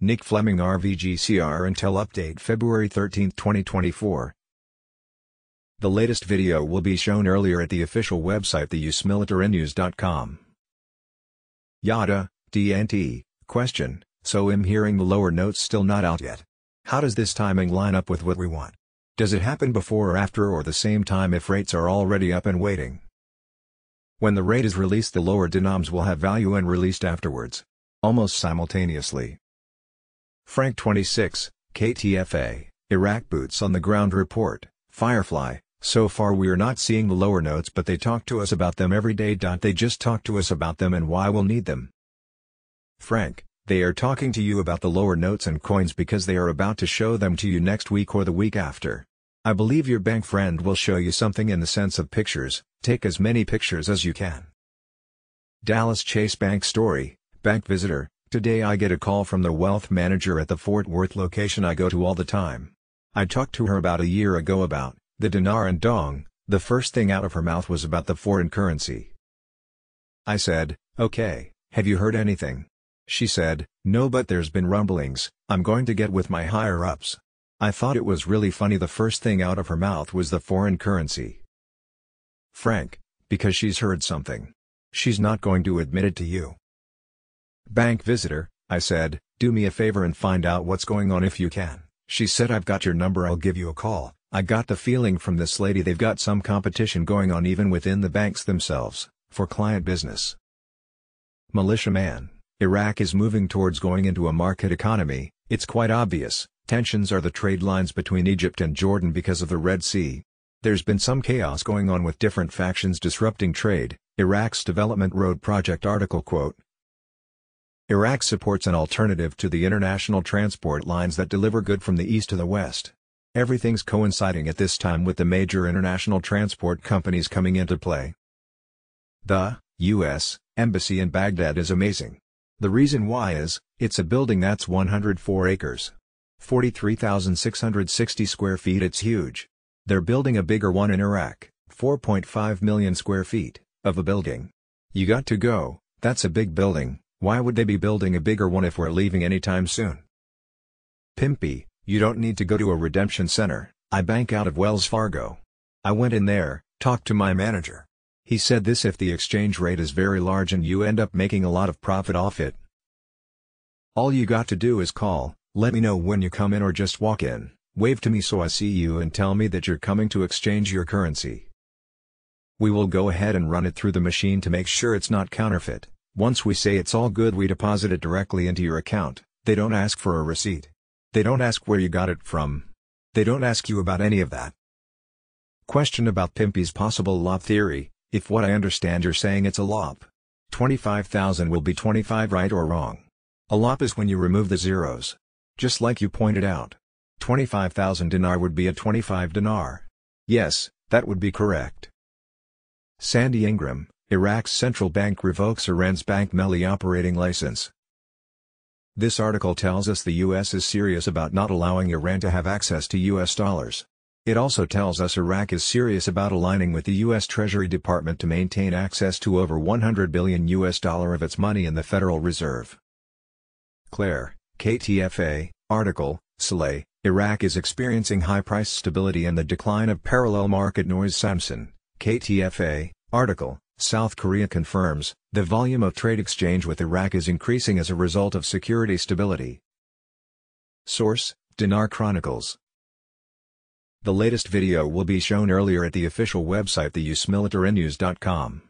Nick Fleming RVGCR Intel Update February 13, 2024 The latest video will be shown earlier at the official website theusmilitarynews.com. Yada, DNT, question, so I'm hearing the lower notes still not out yet. How does this timing line up with what we want? Does it happen before or after or the same time if rates are already up and waiting? When the rate is released the lower denoms will have value and released afterwards. Almost simultaneously. Frank 26, KTFA, Iraq Boots on the Ground Report, Firefly, so far we are not seeing the lower notes but they talk to us about them every day. They just talk to us about them and why we'll need them. Frank, they are talking to you about the lower notes and coins because they are about to show them to you next week or the week after. I believe your bank friend will show you something in the sense of pictures, take as many pictures as you can. Dallas Chase Bank Story, Bank Visitor, Today I get a call from the wealth manager at the Fort Worth location I go to all the time. I talked to her about a year ago about, the dinar and dong, the first thing out of her mouth was about the foreign currency. I said, okay, have you heard anything? She said, no but there's been rumblings, I'm going to get with my higher-ups. I thought it was really funny the first thing out of her mouth was the foreign currency. Frank, because she's heard something. She's not going to admit it to you. Bank visitor, I said, do me a favor and find out what's going on if you can. She said I've got your number I'll give you a call. I got the feeling from this lady they've got some competition going on even within the banks themselves, for client business. Militia man. Iraq is moving towards going into a market economy, it's quite obvious, tensions are the trade lines between Egypt and Jordan because of the Red Sea. There's been some chaos going on with different factions disrupting trade, Iraq's Development Road Project article quote. Iraq supports an alternative to the international transport lines that deliver good from the east to the west. Everything's coinciding at this time with the major international transport companies coming into play. The U.S. Embassy in Baghdad is amazing. The reason why is, it's a building that's 104 acres. 43,660 square feet it's huge. They're building a bigger one in Iraq, 4.5 million square feet, of a building. You got to go, that's a big building, why would they be building a bigger one if we're leaving anytime soon? Pimpy, you don't need to go to a redemption center, I bank out of Wells Fargo. I went in there, talked to my manager. He said this if the exchange rate is very large and you end up making a lot of profit off it. All you got to do is call, let me know when you come in or just walk in, wave to me so I see you and tell me that you're coming to exchange your currency. We will go ahead and run it through the machine to make sure it's not counterfeit. Once we say it's all good we deposit it directly into your account, they don't ask for a receipt. They don't ask where you got it from. They don't ask you about any of that. Question about Pimpy's possible LOP theory, if what I understand you're saying it's a LOP. 25,000 will be 25 right or wrong. A LOP is when you remove the zeros. Just like you pointed out. 25,000 dinar would be a 25 dinar. Yes, that would be correct. Sandy Ingram, Iraq's central bank revokes Iran's Bank Melli operating license. This article tells us the US is serious about not allowing Iran to have access to US dollars. It also tells us Iraq is serious about aligning with the U.S. Treasury Department to maintain access to over 100 billion US dollar of its money in the Federal Reserve. Claire, KTFA, article, Saleh, Iraq is experiencing high price stability and the decline of parallel market noise Samson, KTFA, article, South Korea confirms, the volume of trade exchange with Iraq is increasing as a result of security stability. Source, Dinar Chronicles the latest video will be shown earlier at the official website theusmilitarynews.com.